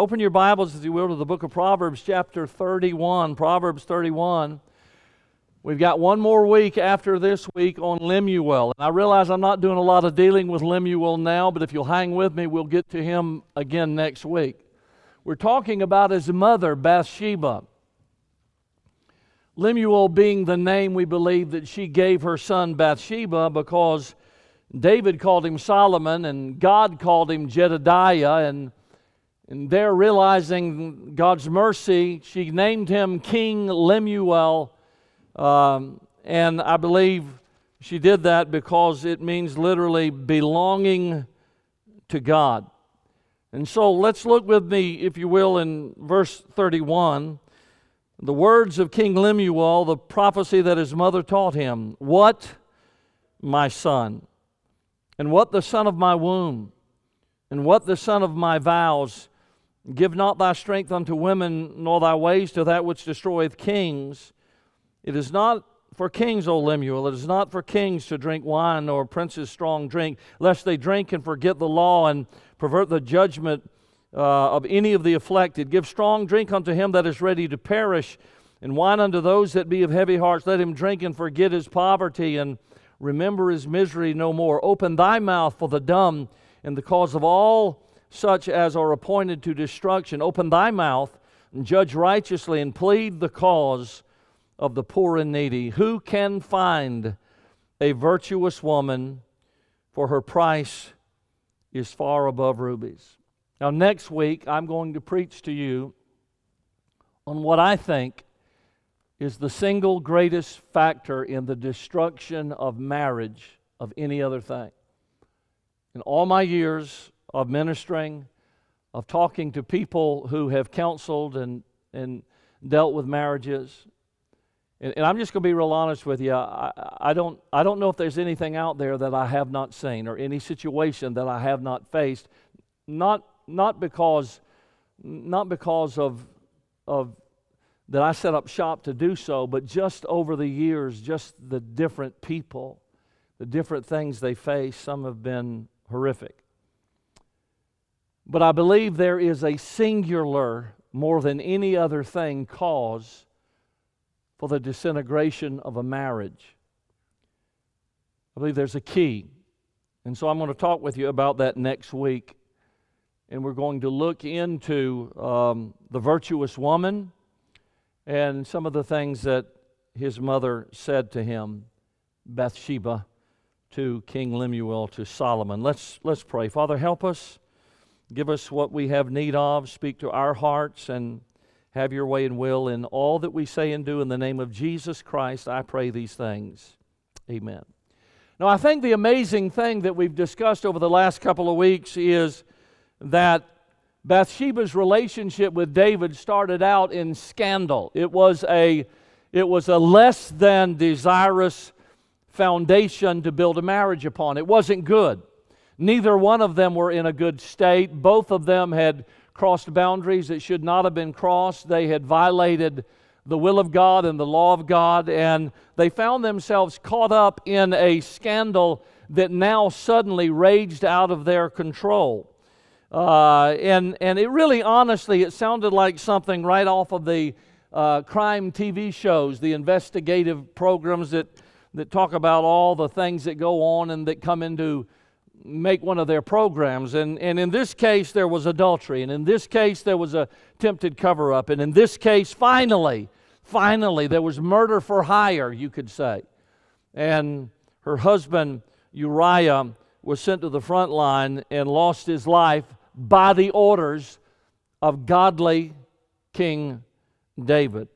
Open your Bibles, if you will, to the book of Proverbs, chapter 31. Proverbs 31. We've got one more week after this week on Lemuel. And I realize I'm not doing a lot of dealing with Lemuel now, but if you'll hang with me, we'll get to him again next week. We're talking about his mother, Bathsheba. Lemuel being the name we believe that she gave her son Bathsheba because David called him Solomon and God called him Jedediah. And, and there, realizing God's mercy, she named him King Lemuel. Um, and I believe she did that because it means literally belonging to God. And so let's look with me, if you will, in verse 31. The words of King Lemuel, the prophecy that his mother taught him What, my son, and what the son of my womb, and what the son of my vows, give not thy strength unto women, nor thy ways to that which destroyeth kings. It is not for kings, O Lemuel, it is not for kings to drink wine, nor princes strong drink, lest they drink and forget the law and pervert the judgment uh, of any of the afflicted. Give strong drink unto him that is ready to perish, and wine unto those that be of heavy hearts. Let him drink and forget his poverty, and remember his misery no more. Open thy mouth for the dumb, and the cause of all such as are appointed to destruction. Open thy mouth, and judge righteously, and plead the cause of the poor and needy. Who can find a virtuous woman? For her price is far above rubies. Now, next week, I'm going to preach to you on what I think is the single greatest factor in the destruction of marriage of any other thing. In all my years of ministering, of talking to people who have counseled and, and dealt with marriages, and, and I'm just going to be real honest with you. I, I, don't, I don't know if there's anything out there that I have not seen or any situation that I have not faced. Not not because, not because of, of that I set up shop to do so, but just over the years, just the different people, the different things they face, some have been horrific. But I believe there is a singular, more than any other thing, cause for the disintegration of a marriage. I believe there's a key. And so I'm going to talk with you about that next week and we're going to look into um, the virtuous woman and some of the things that his mother said to him, Bathsheba, to King Lemuel, to Solomon. Let's, let's pray. Father, help us. Give us what we have need of. Speak to our hearts and have your way and will in all that we say and do. In the name of Jesus Christ, I pray these things. Amen. Now, I think the amazing thing that we've discussed over the last couple of weeks is that Bathsheba's relationship with David started out in scandal. It was a, it was a less than desirous foundation to build a marriage upon. It wasn't good. Neither one of them were in a good state. Both of them had crossed boundaries that should not have been crossed. They had violated the will of God and the law of God, and they found themselves caught up in a scandal that now suddenly raged out of their control. Uh, and, and it really, honestly, it sounded like something right off of the uh, crime TV shows, the investigative programs that, that talk about all the things that go on and that come into make one of their programs. And, and in this case, there was adultery. And in this case, there was a attempted cover up. And in this case, finally, finally, there was murder for hire, you could say. And her husband, Uriah, was sent to the front line and lost his life by the orders of godly King David.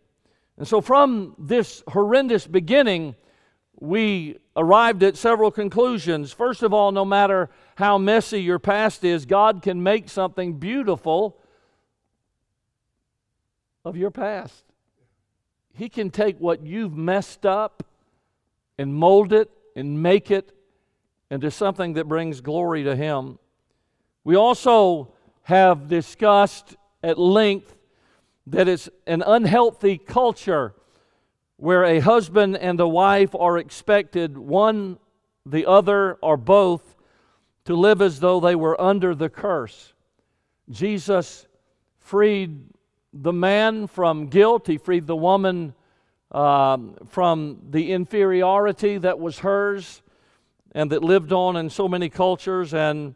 And so, from this horrendous beginning, we arrived at several conclusions. First of all, no matter how messy your past is, God can make something beautiful of your past. He can take what you've messed up and mold it and make it into something that brings glory to Him. We also have discussed at length that it's an unhealthy culture where a husband and a wife are expected, one, the other, or both, to live as though they were under the curse. Jesus freed the man from guilt, he freed the woman um, from the inferiority that was hers and that lived on in so many cultures, and,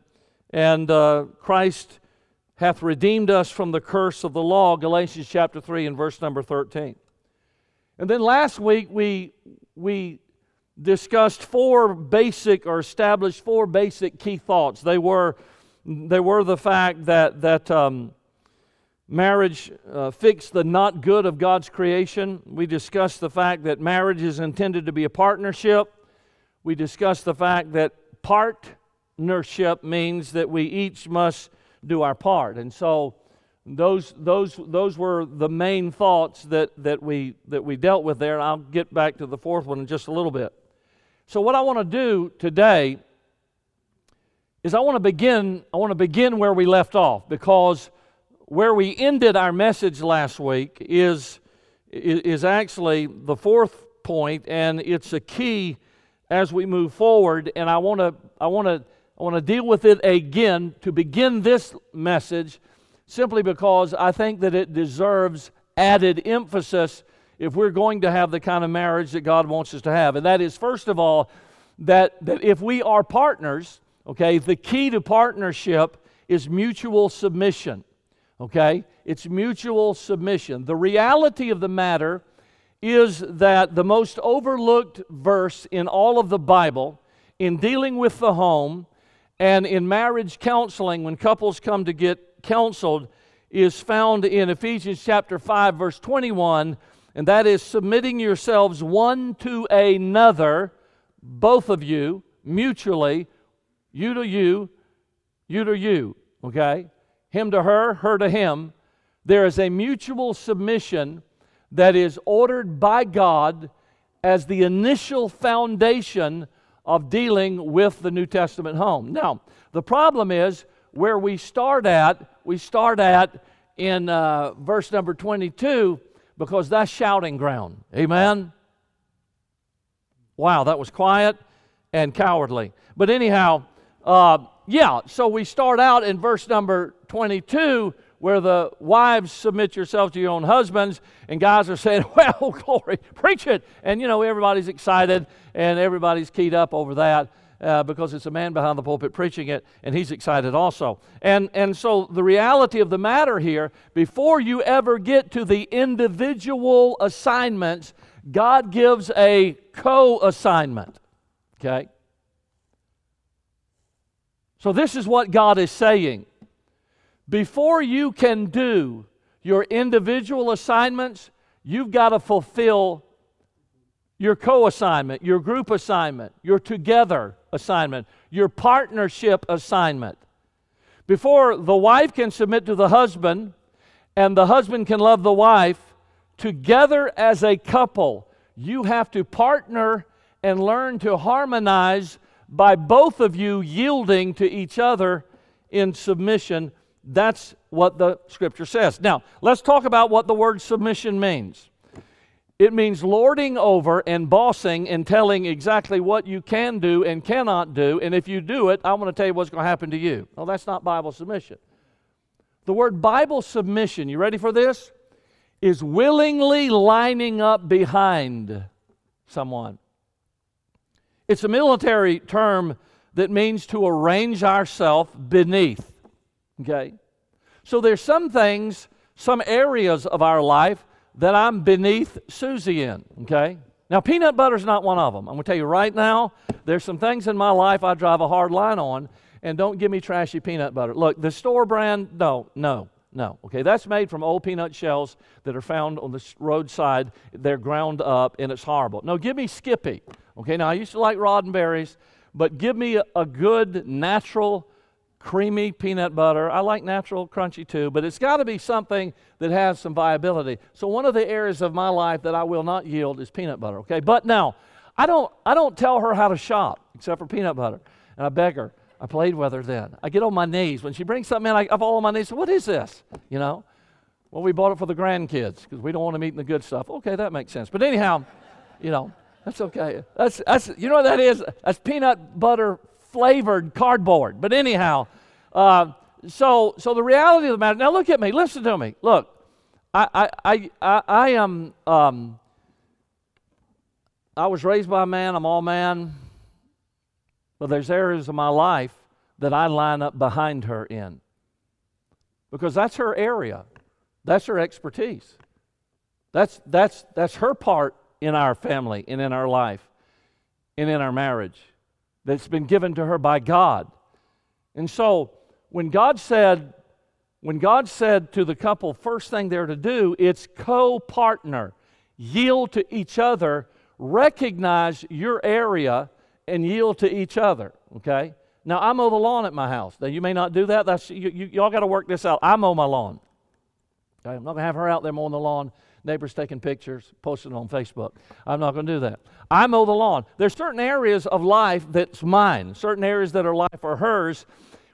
and uh, Christ hath redeemed us from the curse of the law, Galatians chapter 3 and verse number 13. And then last week we, we discussed four basic or established four basic key thoughts. They were, they were the fact that, that um, marriage uh, fixed the not good of God's creation. We discussed the fact that marriage is intended to be a partnership. We discussed the fact that partnership means that we each must do our part. And so those, those, those were the main thoughts that, that, we, that we dealt with there. And I'll get back to the fourth one in just a little bit. So what I want to do today is I want to begin I want to begin where we left off because where we ended our message last week is is actually the fourth point and it's a key as we move forward and I want to I want to I want to deal with it again to begin this message simply because I think that it deserves added emphasis if we're going to have the kind of marriage that God wants us to have. And that is, first of all, that, that if we are partners, okay, the key to partnership is mutual submission. Okay? It's mutual submission. The reality of the matter is that the most overlooked verse in all of the Bible in dealing with the home and in marriage counseling when couples come to get counseled is found in Ephesians chapter 5 verse 21 and that is submitting yourselves one to another, both of you, mutually, you to you, you to you, okay? Him to her, her to him. There is a mutual submission that is ordered by God as the initial foundation of dealing with the New Testament home. Now, the problem is where we start at, we start at in uh, verse number 22 because that's shouting ground. Amen? Wow, that was quiet and cowardly. But anyhow, uh, yeah, so we start out in verse number 22 where the wives submit yourselves to your own husbands, and guys are saying, Well, glory, preach it. And you know, everybody's excited and everybody's keyed up over that uh, because it's a man behind the pulpit preaching it, and he's excited also. And, and so, the reality of the matter here, before you ever get to the individual assignments, God gives a co assignment. Okay? So, this is what God is saying. Before you can do your individual assignments, you've got to fulfill your co assignment, your group assignment, your together assignment, your partnership assignment. Before the wife can submit to the husband and the husband can love the wife, together as a couple, you have to partner and learn to harmonize by both of you yielding to each other in submission. That's what the scripture says. Now, let's talk about what the word submission means. It means lording over and bossing and telling exactly what you can do and cannot do. And if you do it, I'm going to tell you what's going to happen to you. Well, that's not Bible submission. The word Bible submission, you ready for this? Is willingly lining up behind someone. It's a military term that means to arrange ourselves beneath. Okay? So there's some things, some areas of our life that I'm beneath Susie in, okay? Now, peanut butter's not one of them. I'm going to tell you right now, there's some things in my life I drive a hard line on, and don't give me trashy peanut butter. Look, the store brand, no, no, no. Okay, that's made from old peanut shells that are found on the roadside. They're ground up, and it's horrible. No, give me Skippy. Okay, now I used to like Roddenberry's, but give me a, a good, natural, creamy peanut butter. I like natural crunchy too, but it's got to be something that has some viability. So one of the areas of my life that I will not yield is peanut butter, okay? But now, I don't I don't tell her how to shop except for peanut butter. And I beg her. I played with her then. I get on my knees. When she brings something in, I, I fall on my knees. What is this? You know? Well, we bought it for the grandkids because we don't want them eating the good stuff. Okay, that makes sense. But anyhow, you know, that's okay. That's, that's you know what that is? That's peanut butter flavored cardboard. But anyhow, uh, so, so the reality of the matter. Now, look at me. Listen to me. Look, I, I, I, I, am. Um, I was raised by a man. I'm all man. But there's areas of my life that I line up behind her in, because that's her area. That's her expertise. That's that's that's her part in our family and in our life and in our marriage that's been given to her by God. And so when God said, when God said to the couple, first thing they're to do, it's co partner, yield to each other, recognize your area, and yield to each other. Okay? Now, I mow the lawn at my house. Now, you may not do that. That's, you, you, y'all got to work this out. I mow my lawn. Okay? I'm not going to have her out there mowing the lawn neighbors taking pictures, posting on Facebook. I'm not going to do that. I mow the lawn. There's certain areas of life that's mine, certain areas that are life are hers.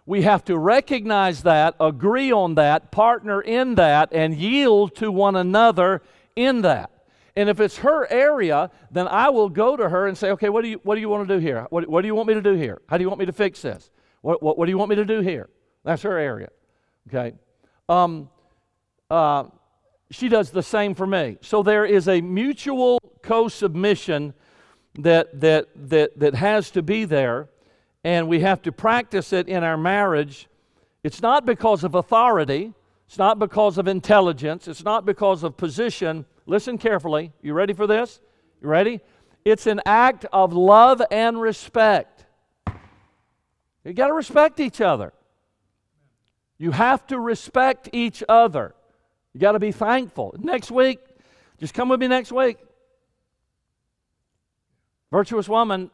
We have to recognize that, agree on that, partner in that, and yield to one another in that. And if it's her area, then I will go to her and say, okay, what do you, what do you want to do here? What, what do you want me to do here? How do you want me to fix this? What, what, what do you want me to do here? That's her area. Okay? Um, uh, she does the same for me. So there is a mutual co submission that, that, that, that has to be there, and we have to practice it in our marriage. It's not because of authority, it's not because of intelligence, it's not because of position. Listen carefully. You ready for this? You ready? It's an act of love and respect. You got to respect each other. You have to respect each other. You got to be thankful. Next week, just come with me next week. Virtuous woman,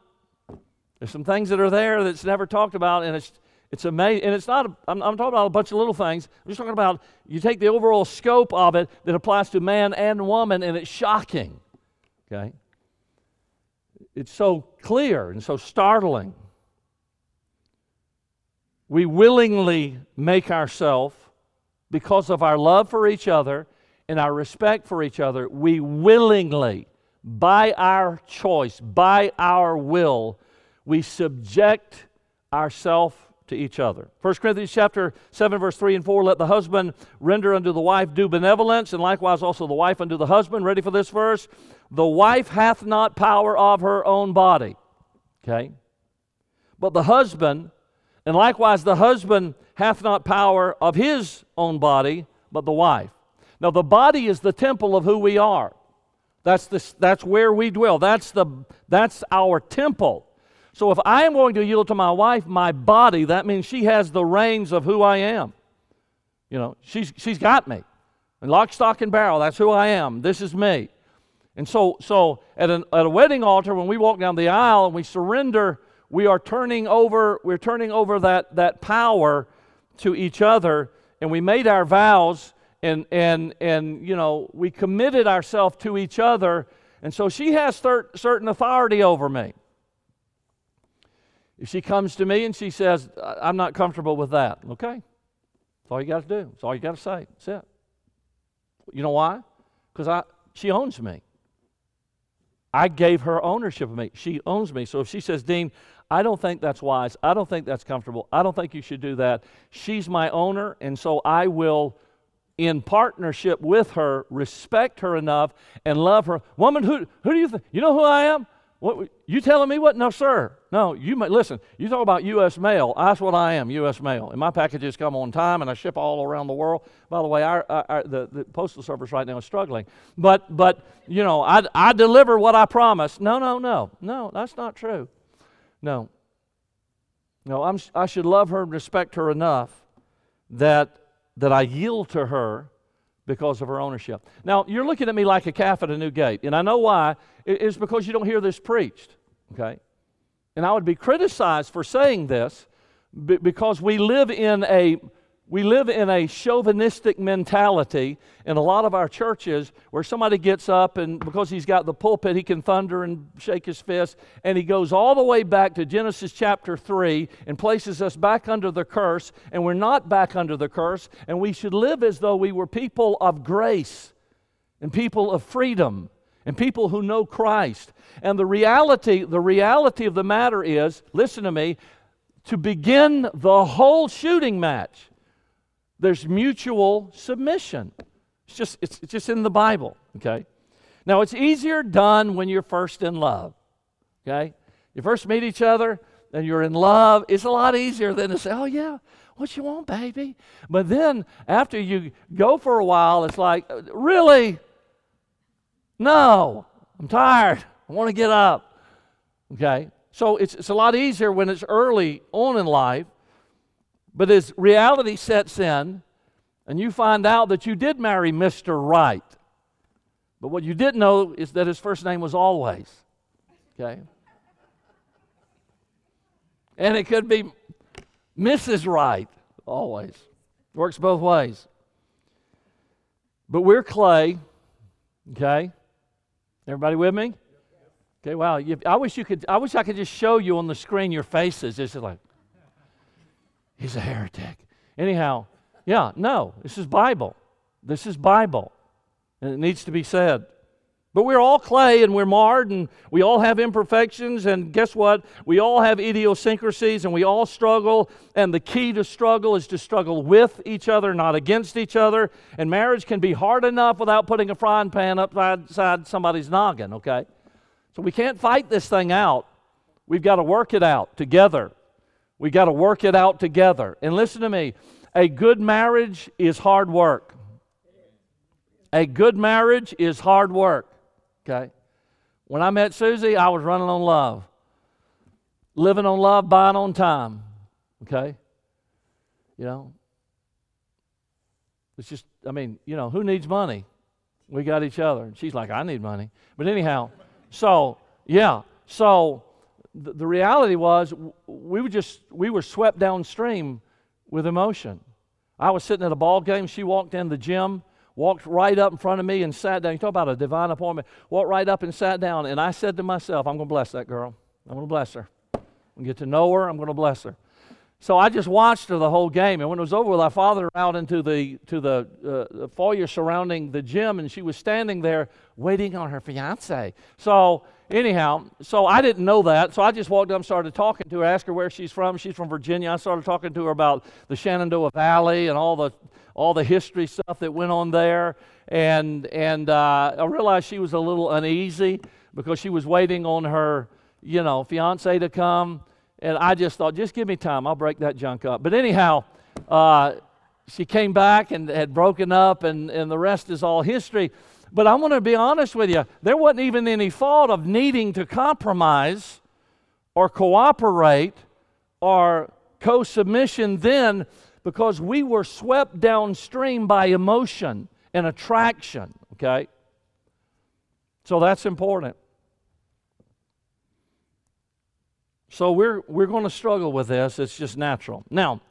there's some things that are there that's never talked about, and it's it's amazing. And it's not, a, I'm, I'm talking about a bunch of little things. I'm just talking about you take the overall scope of it that applies to man and woman, and it's shocking. Okay? It's so clear and so startling. We willingly make ourselves because of our love for each other and our respect for each other, we willingly, by our choice, by our will, we subject ourselves to each other. 1 Corinthians chapter 7 verse 3 and 4 let the husband render unto the wife due benevolence and likewise also the wife unto the husband. Ready for this verse? The wife hath not power of her own body. Okay? But the husband and likewise the husband hath not power of his own body, but the wife. Now, the body is the temple of who we are. That's, the, that's where we dwell. That's, the, that's our temple. So, if I am going to yield to my wife my body, that means she has the reins of who I am. You know, she's, she's got me. And lock, stock, and barrel, that's who I am. This is me. And so, so at, an, at a wedding altar, when we walk down the aisle and we surrender, we are turning over, we're turning over that, that power to each other and we made our vows and and and you know we committed ourselves to each other and so she has certain authority over me. If she comes to me and she says i'm not comfortable with that okay? That's all you got to do. That's all you got to say. That's it. You know why? Because i she owns me. I gave her ownership of me. She owns me. So if she says dean I don't think that's wise. I don't think that's comfortable. I don't think you should do that. She's my owner, and so I will, in partnership with her, respect her enough and love her. Woman, who, who do you think? You know who I am? What, you telling me what? No, sir. No, you listen. You talk about U.S. mail. That's what I am, U.S. mail. And my packages come on time, and I ship all around the world. By the way, our, our, the, the postal service right now is struggling. But, but you know, I, I deliver what I promise. No, no, no, no. That's not true. No. No, I'm, I should love her and respect her enough that, that I yield to her because of her ownership. Now, you're looking at me like a calf at a new gate, and I know why. It's because you don't hear this preached, okay? And I would be criticized for saying this because we live in a we live in a chauvinistic mentality in a lot of our churches where somebody gets up and because he's got the pulpit, he can thunder and shake his fist. And he goes all the way back to Genesis chapter 3 and places us back under the curse. And we're not back under the curse. And we should live as though we were people of grace and people of freedom and people who know Christ. And the reality, the reality of the matter is, listen to me, to begin the whole shooting match There's mutual submission. It's just, it's, it's just in the Bible, okay? Now, it's easier done when you're first in love, okay? You first meet each other and you're in love. It's a lot easier than to say, oh, yeah, what you want, baby? But then after you go for a while, it's like, really? No, I'm tired. I want to get up. Okay? So it's, it's a lot easier when it's early on in life. But as reality sets in, and you find out that you did marry Mr. Right, but what you didn't know is that his first name was always. Okay? And it could be Mrs. Right, always. Works both ways. But we're clay, okay? Everybody with me? Okay, wow. I wish you could I wish I could just show you on the screen your faces. Just like he's a heretic. Anyhow, yeah, no, this is Bible. This is Bible. And it needs to be said. But we're all clay and we're marred and we all have imperfections. And guess what? We all have idiosyncrasies and we all struggle. And the key to struggle is to struggle with each other, not against each other. And marriage can be hard enough without putting a frying pan upside somebody's noggin, okay? So we can't fight this thing out. We've got to work it out together. We've got to work it out together. And listen to me a good marriage is hard work. A good marriage is hard work. Okay? When I met Susie, I was running on love. Living on love, buying on time. Okay? You know? It's just, I mean, you know, who needs money? We got each other. And she's like, I need money. But anyhow, so, yeah. So the, reality was we were just, we were swept downstream with emotion. I was sitting at a ball game. She walked in the gym walked right up in front of me and sat down. You talk about a divine appointment. Walked right up and sat down. And I said to myself, I'm going to bless that girl. I'm going to bless her. I'm going to get to know her. I'm going to bless her. So I just watched her the whole game, and when it was over I followed her out into the to the, uh, foyer surrounding the gym, and she was standing there waiting on her fiance. So anyhow, so I didn't know that, so I just walked up and started talking to her, asked her where she's from. She's from Virginia. I started talking to her about the Shenandoah Valley and all the all the history stuff that went on there, and and uh, I realized she was a little uneasy because she was waiting on her you know fiance to come and I just thought, just give me time. I'll break that junk up. But anyhow, uh, she came back and had broken up, and, and the rest is all history. But I want to be honest with you. There wasn't even any thought of needing to compromise or cooperate or co submission then because we were swept downstream by emotion and attraction, okay? So that's important. So we're, we're going to struggle with this. It's just natural. Now,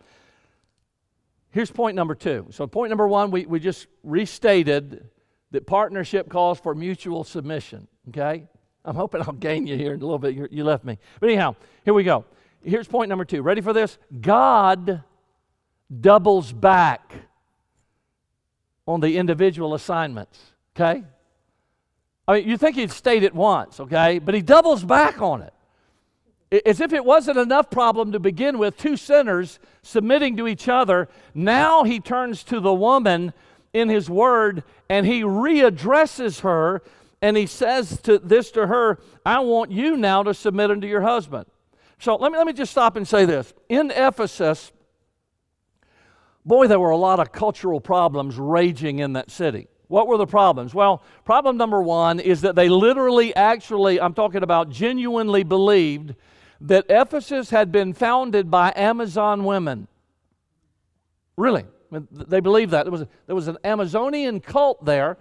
here's point number two. So, point number one, we, we just restated that partnership calls for mutual submission. Okay? I'm hoping I'll gain you here in a little bit. You're, you left me. But anyhow, here we go. Here's point number two. Ready for this? God doubles back on the individual assignments. Okay? I mean, you think he'd state it once, okay? But he doubles back on it. As if it wasn't enough problem to begin with, two sinners submitting to each other. Now he turns to the woman in his word and he readdresses her and he says to this to her, I want you now to submit unto your husband. So let me, let me just stop and say this. In Ephesus, boy, there were a lot of cultural problems raging in that city. What were the problems? Well, problem number one is that they literally, actually, I'm talking about genuinely believed that Ephesus had been founded by Amazon women. Really, they believed that. There was, a, there was an Amazonian cult there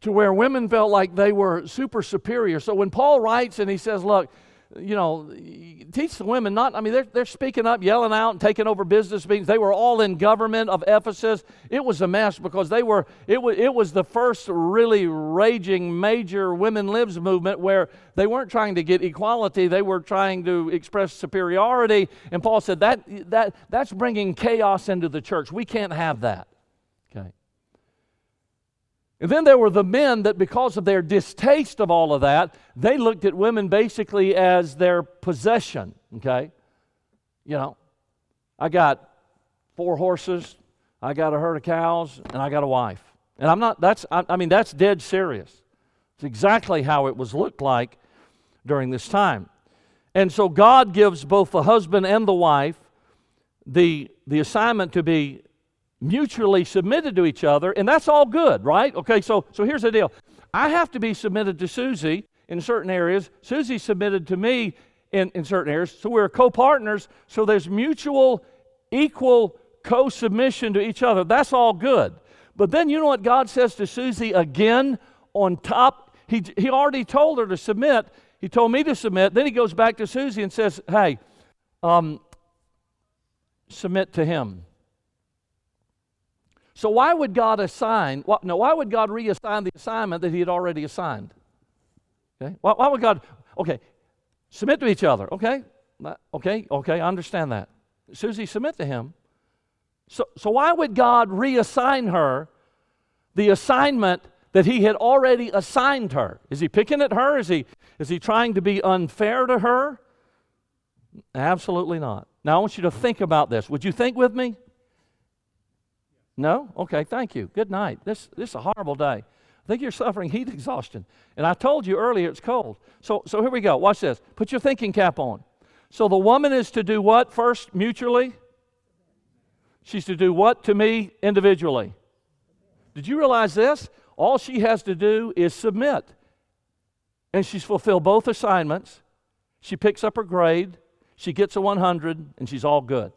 to where women felt like they were super superior. So when Paul writes and he says, Look, you know, teach the women not, I mean, they're, they're speaking up, yelling out, and taking over business meetings. They were all in government of Ephesus. It was a mess because they were, it was, it was the first really raging major women lives movement where they weren't trying to get equality, they were trying to express superiority. And Paul said that, that, that's bringing chaos into the church. We can't have that. And then there were the men that, because of their distaste of all of that, they looked at women basically as their possession. Okay? You know, I got four horses, I got a herd of cows, and I got a wife. And I'm not, that's, I, I mean, that's dead serious. It's exactly how it was looked like during this time. And so God gives both the husband and the wife the, the assignment to be mutually submitted to each other, and that's all good, right? Okay, so, so here's the deal I have to be submitted to Susie in certain areas, Susie submitted to me in, in certain areas, so we're co partners, so there's mutual, equal co submission to each other. That's all good. But then you know what God says to Susie again on top? He, he already told her to submit. He told me to submit. Then he goes back to Susie and says, Hey, um, submit to him. So why would God assign, no, why would God reassign the assignment that he had already assigned? Okay? Why, why would God, okay, submit to each other, okay? Okay, okay, I understand that. Susie, submit to him. So, so why would God reassign her the assignment that he had already assigned her? Is he picking at her? Is he, is he trying to be unfair to her? Absolutely not. Now, I want you to think about this. Would you think with me? No? Okay, thank you. Good night. This, this is a horrible day. I think you're suffering heat exhaustion. And I told you earlier it's cold. So, so here we go. Watch this. Put your thinking cap on. So the woman is to do what first mutually? She's to do what to me individually? Did you realize this? All she has to do is submit. And she's fulfilled both assignments. She picks up her grade, she gets a 100, and she's all good.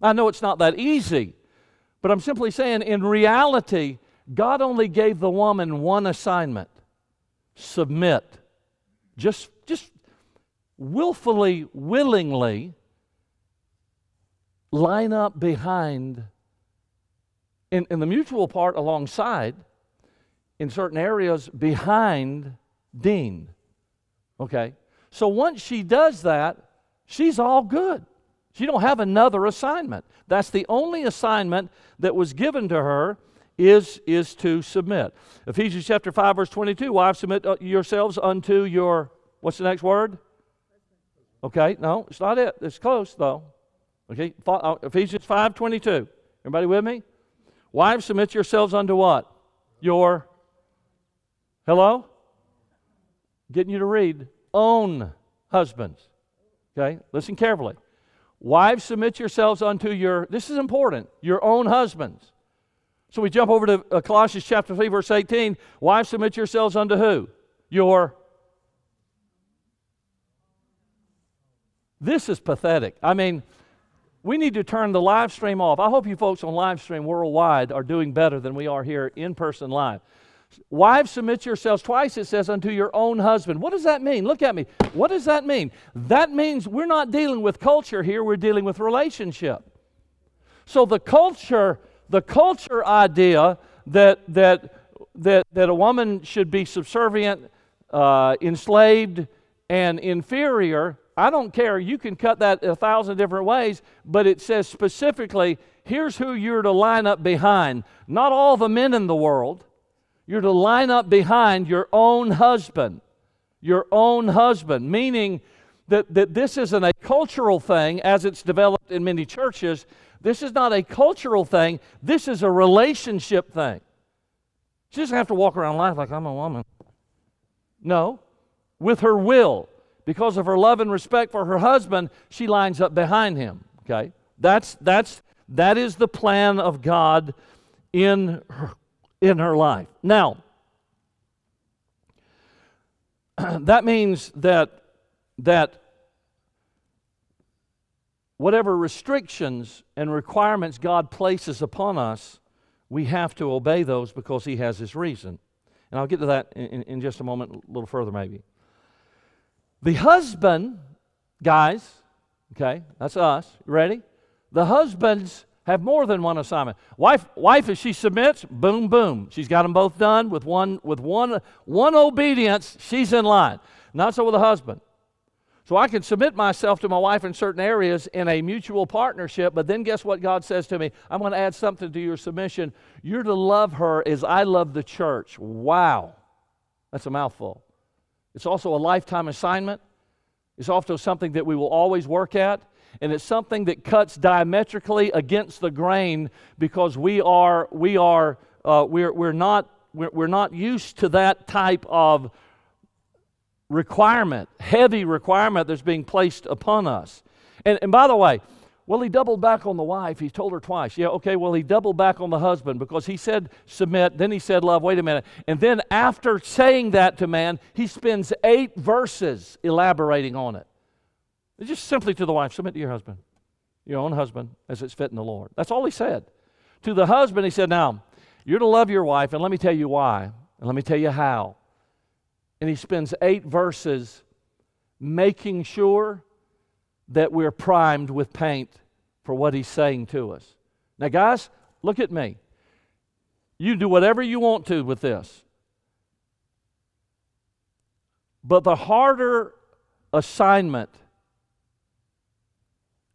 I know it's not that easy, but I'm simply saying in reality, God only gave the woman one assignment submit. Just, just willfully, willingly line up behind, in, in the mutual part alongside, in certain areas behind Dean. Okay? So once she does that, she's all good. She don't have another assignment. That's the only assignment that was given to her is, is to submit. Ephesians chapter 5, verse 22, wives, submit uh, yourselves unto your, what's the next word? Okay, no, it's not it. It's close, though. Okay, uh, Ephesians 5, 22. Everybody with me? Wives, submit yourselves unto what? Your, hello? Getting you to read. Own husbands. Okay, listen carefully. Wives, submit yourselves unto your, this is important, your own husbands so we jump over to uh, Colossians chapter 3, verse 18. Wives, submit yourselves unto who? Your. This is pathetic. I mean, we need to turn the live stream off. I hope you folks on live stream worldwide are doing better than we are here in person live. Wives, submit yourselves. Twice it says, unto your own husband. What does that mean? Look at me. What does that mean? That means we're not dealing with culture here, we're dealing with relationship. So the culture the culture idea that, that, that, that a woman should be subservient, uh, enslaved, and inferior, I don't care. You can cut that a thousand different ways, but it says specifically here's who you're to line up behind. Not all the men in the world. You're to line up behind your own husband. Your own husband, meaning that, that this isn't a cultural thing as it's developed in many churches. This is not a cultural thing, this is a relationship thing. She doesn't have to walk around life like I'm a woman. No, with her will, because of her love and respect for her husband, she lines up behind him. Okay? That's that's that is the plan of God in her, in her life. Now, that means that that whatever restrictions and requirements God places upon us, we have to obey those because He has His reason. And I'll get to that in, in just a moment, a little further maybe. The husband, guys, okay, that's us. Ready? The husbands have more than one assignment. Wife, wife, if she submits, boom, boom, she's got them both done with one with one one obedience. She's in line. Not so with the husband. So I can submit myself to my wife in certain areas in a mutual partnership, but then guess what God says to me? I'm going to add something to your submission. You're to love her as I love the church. Wow. That's a mouthful. It's also a lifetime assignment. It's also something that we will always work at. And it's something that cuts diametrically against the grain because we are, we are, uh, we're, we're, not, we're, we're not used to that type of requirement, heavy requirement that's being placed upon us. And, and by the way, well, he doubled back on the wife. He told her twice. Yeah, okay, well, he doubled back on the husband because he said submit, then he said love. Wait a minute. And then after saying that to man, he spends eight verses elaborating on it. Just simply to the wife submit to your husband, your own husband, as it's fit in the Lord. That's all he said. To the husband, he said, Now, you're to love your wife, and let me tell you why, and let me tell you how. And he spends eight verses making sure that we're primed with paint for what he's saying to us. Now, guys, look at me. You do whatever you want to with this. But the harder assignment,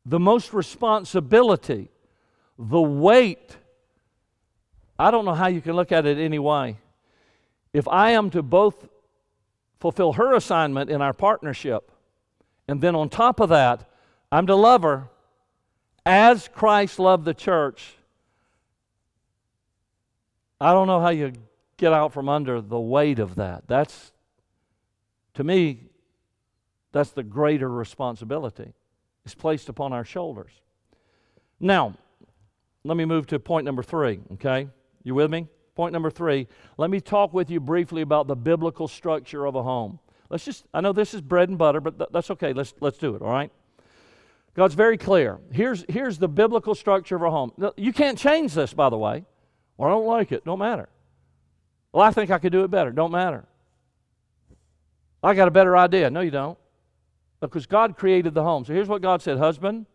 the most responsibility, the weight, I don't know how you can look at it any way. If I am to both fulfill her assignment in our partnership, and then on top of that, I'm to love her as Christ loved the church. I don't know how you get out from under the weight of that. That's, to me, that's the greater responsibility. It's placed upon our shoulders. Now, let me move to point number three, okay? You with me? Point number three, let me talk with you briefly about the biblical structure of a home. Let's just, I know this is bread and butter, but th- that's okay. Let's, let's do it, all right? God's very clear. Here's, here's the biblical structure of a home. You can't change this, by the way. Well, I don't like it. Don't matter. Well, I think I could do it better. Don't matter. I got a better idea. No, you don't. Because God created the home. So here's what God said husband,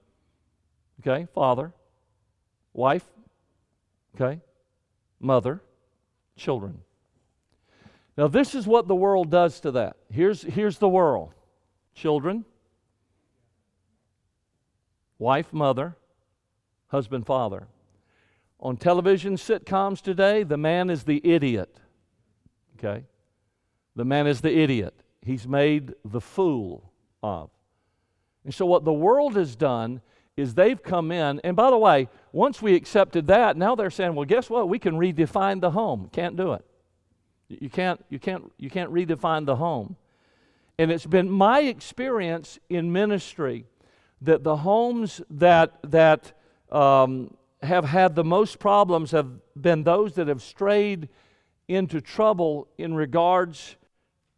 okay, father, wife, okay, mother, children. Now, this is what the world does to that. Here's, here's the world children, wife, mother, husband, father. On television sitcoms today, the man is the idiot. Okay? The man is the idiot. He's made the fool of. And so, what the world has done is they've come in, and by the way, once we accepted that, now they're saying, well, guess what? We can redefine the home. Can't do it. You can't, you can't, you can't redefine the home. And it's been my experience in ministry that the homes that, that um, have had the most problems have been those that have strayed into trouble in regards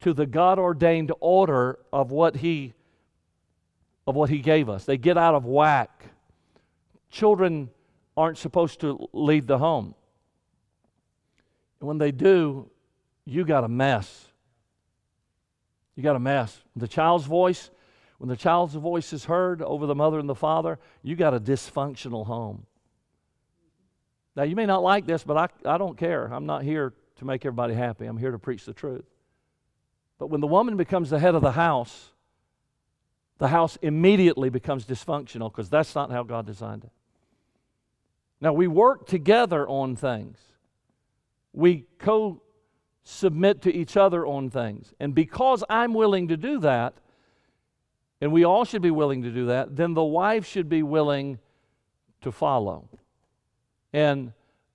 to the God ordained order of what He of what He gave us. They get out of whack. Children aren't supposed to leave the home. And when they do, you got a mess. You got a mess. The child's voice when the child's voice is heard over the mother and the father, you got a dysfunctional home. Now, you may not like this, but I, I don't care. I'm not here to make everybody happy. I'm here to preach the truth. But when the woman becomes the head of the house, the house immediately becomes dysfunctional because that's not how God designed it. Now, we work together on things, we co submit to each other on things. And because I'm willing to do that, and we all should be willing to do that, then the wife should be willing to follow. And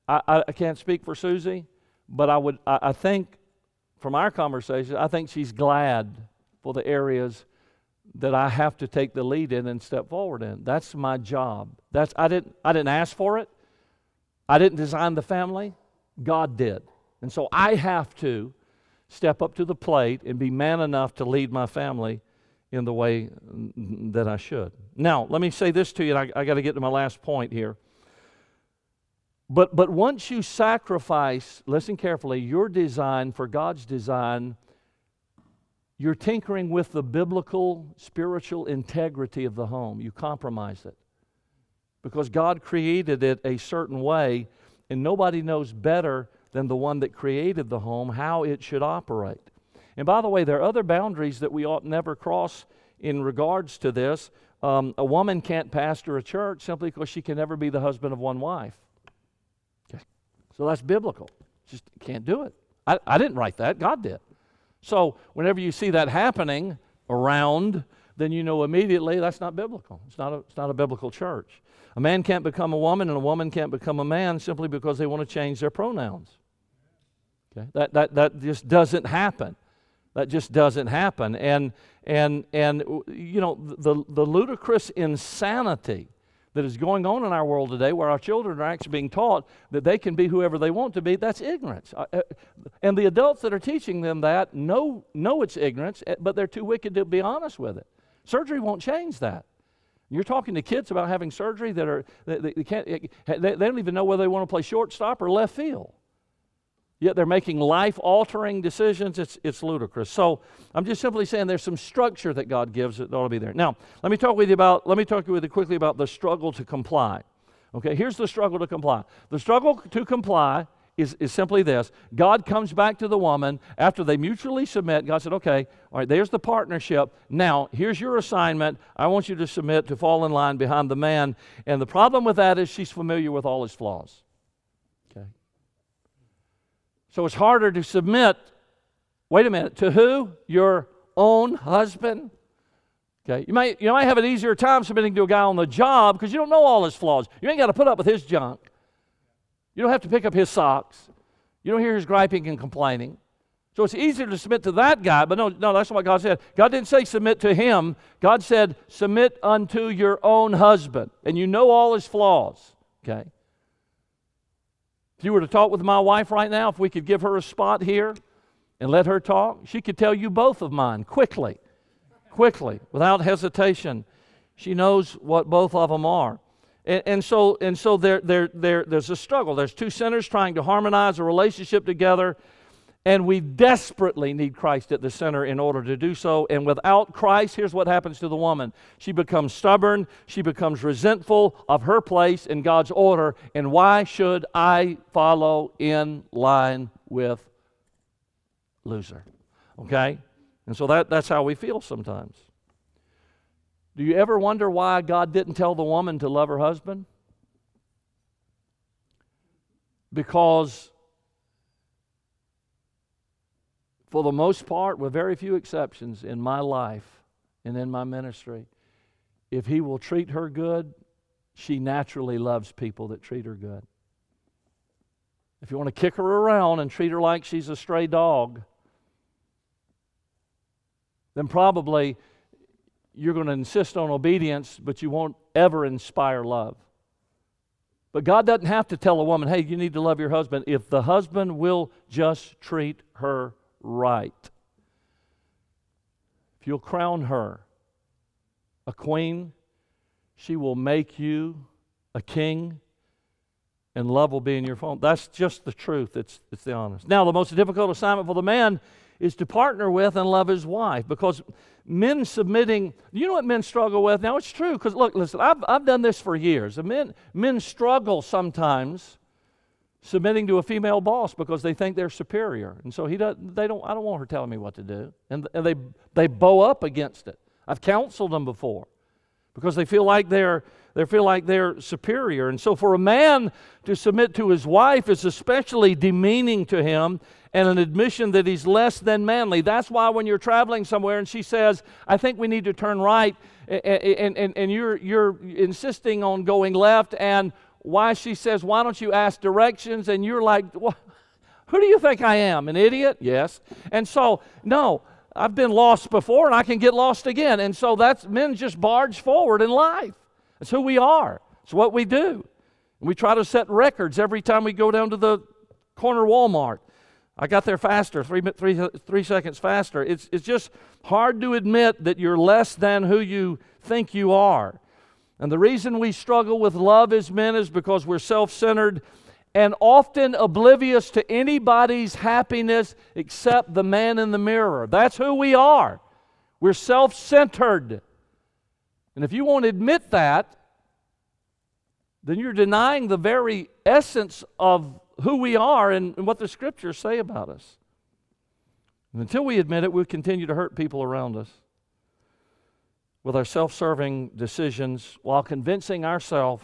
I, I can't speak for Susie, but I would I, I think from our conversation, I think she's glad for the areas that I have to take the lead in and step forward in. That's my job. That's I didn't I didn't ask for it. I didn't design the family. God did. And so I have to step up to the plate and be man enough to lead my family in the way that I should. Now, let me say this to you, I, I got to get to my last point here. But, but once you sacrifice, listen carefully, your design for God's design, you're tinkering with the biblical spiritual integrity of the home. You compromise it. Because God created it a certain way, and nobody knows better than the one that created the home how it should operate. And by the way, there are other boundaries that we ought never cross in regards to this. Um, a woman can't pastor a church simply because she can never be the husband of one wife. Okay. So that's biblical. Just can't do it. I, I didn't write that, God did. So whenever you see that happening around, then you know immediately that's not biblical. It's not a, it's not a biblical church. A man can't become a woman and a woman can't become a man simply because they want to change their pronouns. Okay? That, that, that just doesn't happen. That just doesn't happen. And, and, and you know, the, the ludicrous insanity that is going on in our world today where our children are actually being taught that they can be whoever they want to be, that's ignorance. Uh, uh, and the adults that are teaching them that know, know it's ignorance, eh, but they're too wicked to be honest with it. Surgery won't change that. You're talking to kids about having surgery that are, they, they can't, eh, they, they don't even know whether they want to play shortstop or left field yet they're making life altering decisions. It's, it's ludicrous. So I'm just simply saying there's some structure that God gives that ought to be there. Now, let me talk with you about, let me talk with you quickly about the struggle to comply. Okay, here's the struggle to comply. The struggle to comply is, is simply this God comes back to the woman after they mutually submit. God said, Okay, all right, there's the partnership. Now, here's your assignment. I want you to submit to fall in line behind the man. And the problem with that is she's familiar with all his flaws. So it's harder to submit, wait a minute, to who? Your own husband? Okay, you might, you might have an easier time submitting to a guy on the job because you don't know all his flaws. You ain't got to put up with his junk. You don't have to pick up his socks. You don't hear his griping and complaining. So it's easier to submit to that guy, but no, no, that's not what God said. God didn't say submit to him. God said submit unto your own husband, and you know all his flaws. Okay. You were to talk with my wife right now, if we could give her a spot here and let her talk, she could tell you both of mine quickly, quickly, without hesitation. She knows what both of them are. And, and so, and so there, there, there, there's a struggle. There's two sinners trying to harmonize a relationship together and we desperately need Christ at the center in order to do so. And without Christ, here's what happens to the woman she becomes stubborn, she becomes resentful of her place in God's order. And why should I follow in line with loser? Okay? And so that, that's how we feel sometimes. Do you ever wonder why God didn't tell the woman to love her husband? Because for the most part, with very few exceptions, in my life and in my ministry, if he will treat her good, she naturally loves people that treat her good. If you want to kick her around and treat her like she's a stray dog, then probably you're going to insist on obedience, but you won't ever inspire love. But God doesn't have to tell a woman, hey, you need to love your husband if the husband will just treat her right. If you'll crown her a queen, she will make you a king, and love will be in your phone. That's just the truth. It's, it's the honest. Now, the most difficult assignment for the man is to partner with and love his wife because men submitting, you know what men struggle with? Now, it's true because, look, listen, I've, I've done this for years. Men, men struggle sometimes submitting to a female boss because they think they're superior. And so he doesn't, they don't, I don't want her telling me what to do. And, and they, they bow up against it. I've counseled them before because they feel like they're, they feel like they're superior. And so for a man to submit to his wife is especially demeaning to him and an admission that he's less than manly. That's why when you're traveling somewhere and she says, I think we need to turn right, and, and, and you're, you're insisting on going left, and why she says, Why don't you ask directions? And you're like, Who do you think I am? An idiot? Yes. And so, no, I've been lost before and I can get lost again. And so that's men just barge forward in life. That's who we are, it's what we do. We try to set records every time we go down to the corner Walmart. I got there faster, three, three, three seconds faster. It's, it's just hard to admit that you're less than who you think you are. And the reason we struggle with love as men is because we're self centered and often oblivious to anybody's happiness except the man in the mirror. That's who we are. We're self centered. And if you won't admit that, then you're denying the very essence of who we are and, what the scriptures say about us. And until we admit it, we'll continue to hurt people around us with our self serving decisions while convincing ourselves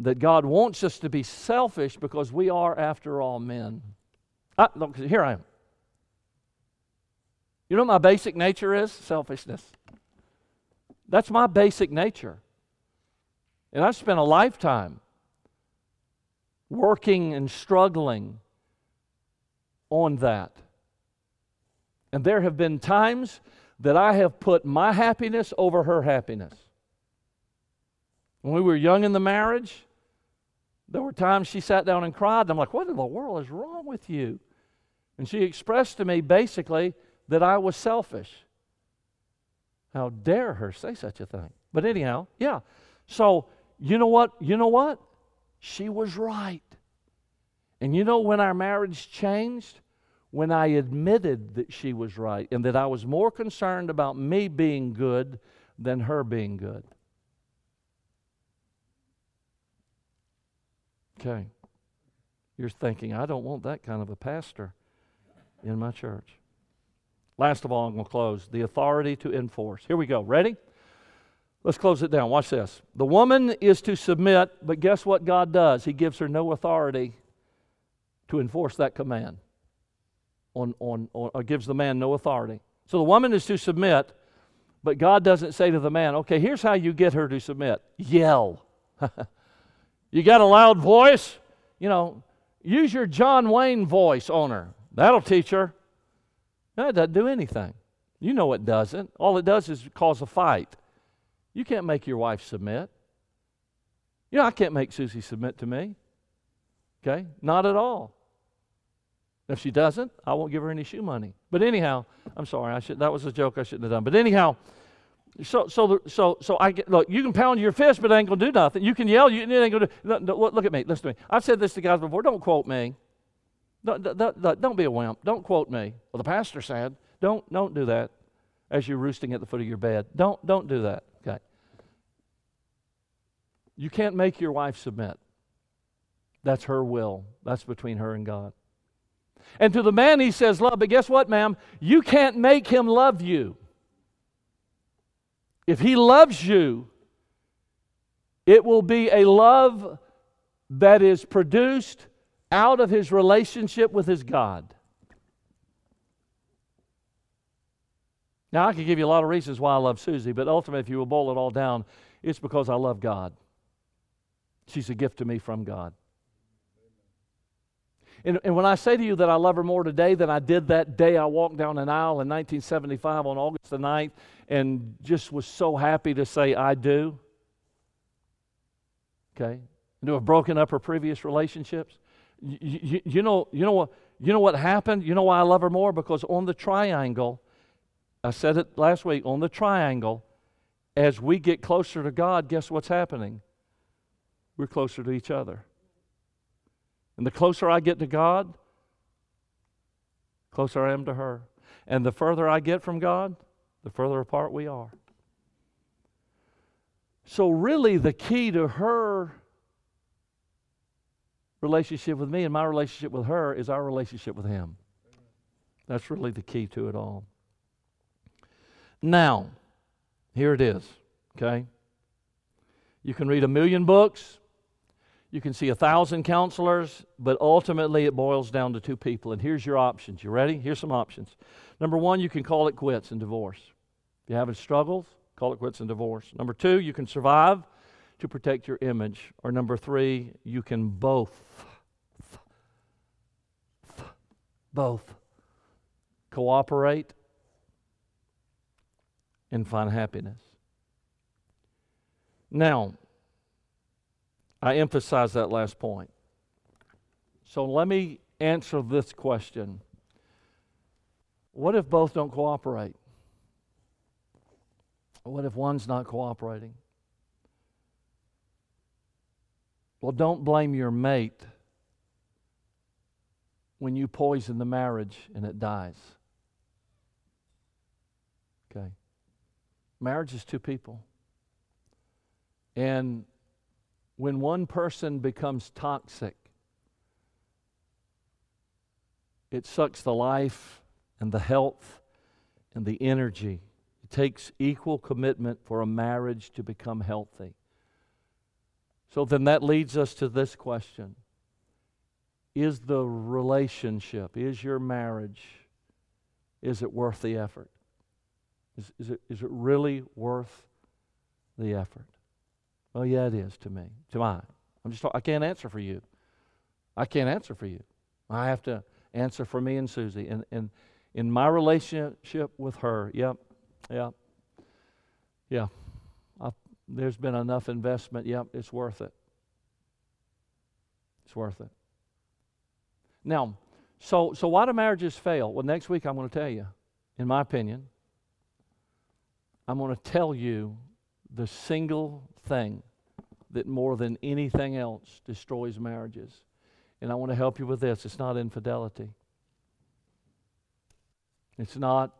that God wants us to be selfish because we are, after all, men. I, look, here I am. You know what my basic nature is? Selfishness. That's my basic nature. And I've spent a lifetime working and struggling on that. And there have been times that I have put my happiness over her happiness. When we were young in the marriage, there were times she sat down and cried, and I'm like, What in the world is wrong with you? And she expressed to me basically that I was selfish. How dare her say such a thing? But anyhow, yeah. So, you know what? You know what? She was right. And you know when our marriage changed? When I admitted that she was right and that I was more concerned about me being good than her being good. Okay. You're thinking, I don't want that kind of a pastor in my church. Last of all, I'm going to close the authority to enforce. Here we go. Ready? Let's close it down. Watch this. The woman is to submit, but guess what God does? He gives her no authority to enforce that command. On, on, on or gives the man no authority. So the woman is to submit, but God doesn't say to the man, okay, here's how you get her to submit yell. you got a loud voice? You know, use your John Wayne voice on her. That'll teach her. It doesn't do anything. You know it doesn't. All it does is cause a fight. You can't make your wife submit. You know, I can't make Susie submit to me. Okay? Not at all. If she doesn't, I won't give her any shoe money. But anyhow, I'm sorry. I should. That was a joke I shouldn't have done. But anyhow, so so so so I get, look. You can pound your fist, but it ain't gonna do nothing. You can yell. You it ain't gonna do. Look, look at me. Listen to me. I've said this to guys before. Don't quote me. Don't, don't, don't be a wimp. Don't quote me. Well, the pastor said, don't, don't do that as you're roosting at the foot of your bed. Don't, don't do that. Okay. You can't make your wife submit. That's her will. That's between her and God. And to the man, he says, Love. But guess what, ma'am? You can't make him love you. If he loves you, it will be a love that is produced out of his relationship with his God. Now, I could give you a lot of reasons why I love Susie, but ultimately, if you will boil it all down, it's because I love God. She's a gift to me from God. And, and, when I say to you that I love her more today than I did that day I walked down an aisle in 1975 on August the 9th and just was so happy to say, I do. Okay? And to have broken up her previous relationships. You, you, know, you, know what, you know what happened? You know why I love her more? Because on the triangle, I said it last week, on the triangle, as we get closer to God, guess what's happening? We're closer to each other. And the closer I get to God, closer I am to her. And the further I get from God, the further apart we are. So, really, the key to her relationship with me and my relationship with her is our relationship with Him. That's really the key to it all. Now, here it is, okay? You can read a million books, you can see a thousand counselors, but ultimately it boils down to two people. And here's your options. You ready? Here's some options. Number one, you can call it quits and divorce. If you're having struggles, call it quits and divorce. Number two, you can survive to protect your image. Or number three, you can both, both cooperate and find happiness. Now, I emphasize that last point. So let me answer this question What if both don't cooperate? What if one's not cooperating? Well, don't blame your mate when you poison the marriage and it dies. Okay. Marriage is two people. And when one person becomes toxic, it sucks the life and the health and the energy. It takes equal commitment for a marriage to become healthy. So then that leads us to this question Is the relationship, is your marriage, is it worth the effort? Is, is, it, is it really worth the effort? Well, yeah, it is to me, to mine. I'm just, I can't answer for you. I can't answer for you. I have to answer for me and Susie. And, and in my relationship with her, yep, yep, yeah, I've, there's been enough investment. Yep, it's worth it. It's worth it. Now, so, so why do marriages fail? Well, next week I'm going to tell you, in my opinion, I'm going to tell you the single thing that more than anything else destroys marriages. And I want to help you with this it's not infidelity. It's not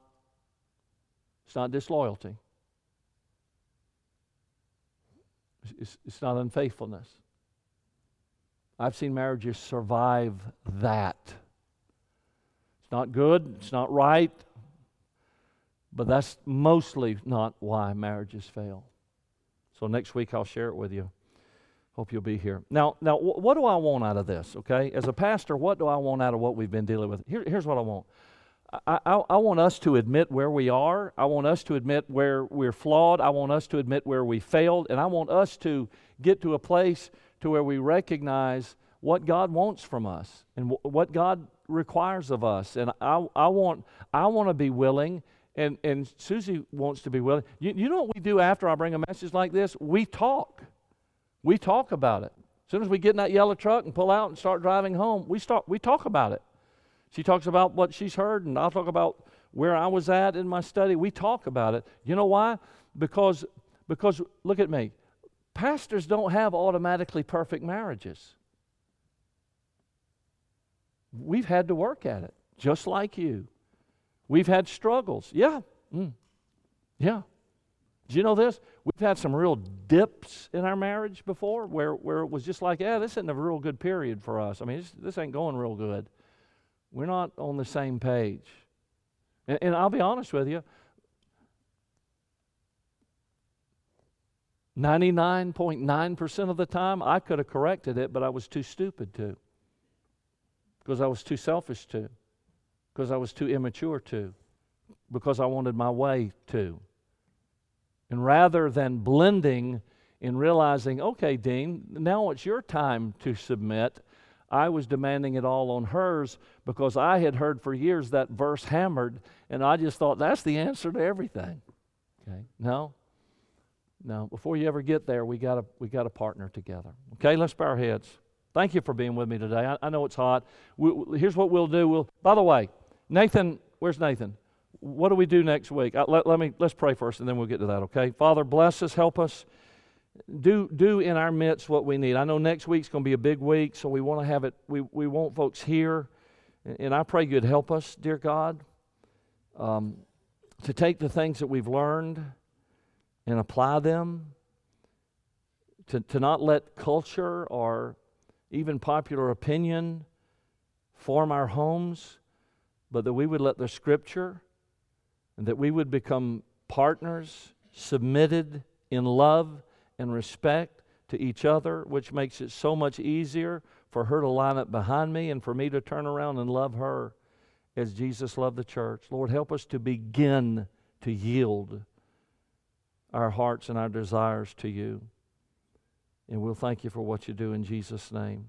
it's not disloyalty. It's, it's not unfaithfulness. I've seen marriages survive that. It's not good, it's not right, but that's mostly not why marriages fail. So next week I'll share it with you. Hope you'll be here. Now, now, what do I want out of this? Okay, as a pastor, what do I want out of what we've been dealing with? Here, here's what I want. I, I, I, want us to admit where we are. I want us to admit where we're flawed. I want us to admit where we failed. And I want us to get to a place to where we recognize what God wants from us and what God requires of us. And I, I want, I want to be willing, and, and Susie wants to be willing. You, you know what we do after I bring a message like this? We talk. We talk about it. As soon as we get in that yellow truck and pull out and start driving home, we, start, we talk about it. She talks about what she's heard, and I'll talk about where I was at in my study. We talk about it. You know why? Because, because look at me. Pastors don't have automatically perfect marriages. We've had to work at it, just like you. We've had struggles. Yeah. Mm. Yeah. Do you know this? We've had some real dips in our marriage before where, where it was just like, yeah, this isn't a real good period for us. I mean, this ain't going real good. We're not on the same page. And, and I'll be honest with you 99.9% of the time, I could have corrected it, but I was too stupid to. Because I was too selfish to. Because I was too immature to. Because I wanted my way to. And rather than blending and realizing, okay, Dean, now it's your time to submit, I was demanding it all on hers because I had heard for years that verse hammered, and I just thought that's the answer to everything. Okay, no, no. Before you ever get there, we got to we got to partner together. Okay, let's bow our heads. Thank you for being with me today. I, I know it's hot. We, here's what we'll do. We'll. By the way, Nathan, where's Nathan? What do we do next week? Uh, let, let me let's pray first, and then we'll get to that. Okay, Father, bless us, help us do do in our midst what we need. I know next week's going to be a big week, so we want to have it. We we want folks here, and I pray you'd help us, dear God, um, to take the things that we've learned and apply them. To to not let culture or even popular opinion form our homes, but that we would let the Scripture and that we would become partners, submitted in love and respect to each other, which makes it so much easier for her to line up behind me and for me to turn around and love her as Jesus loved the church. Lord, help us to begin to yield our hearts and our desires to you. And we'll thank you for what you do in Jesus' name.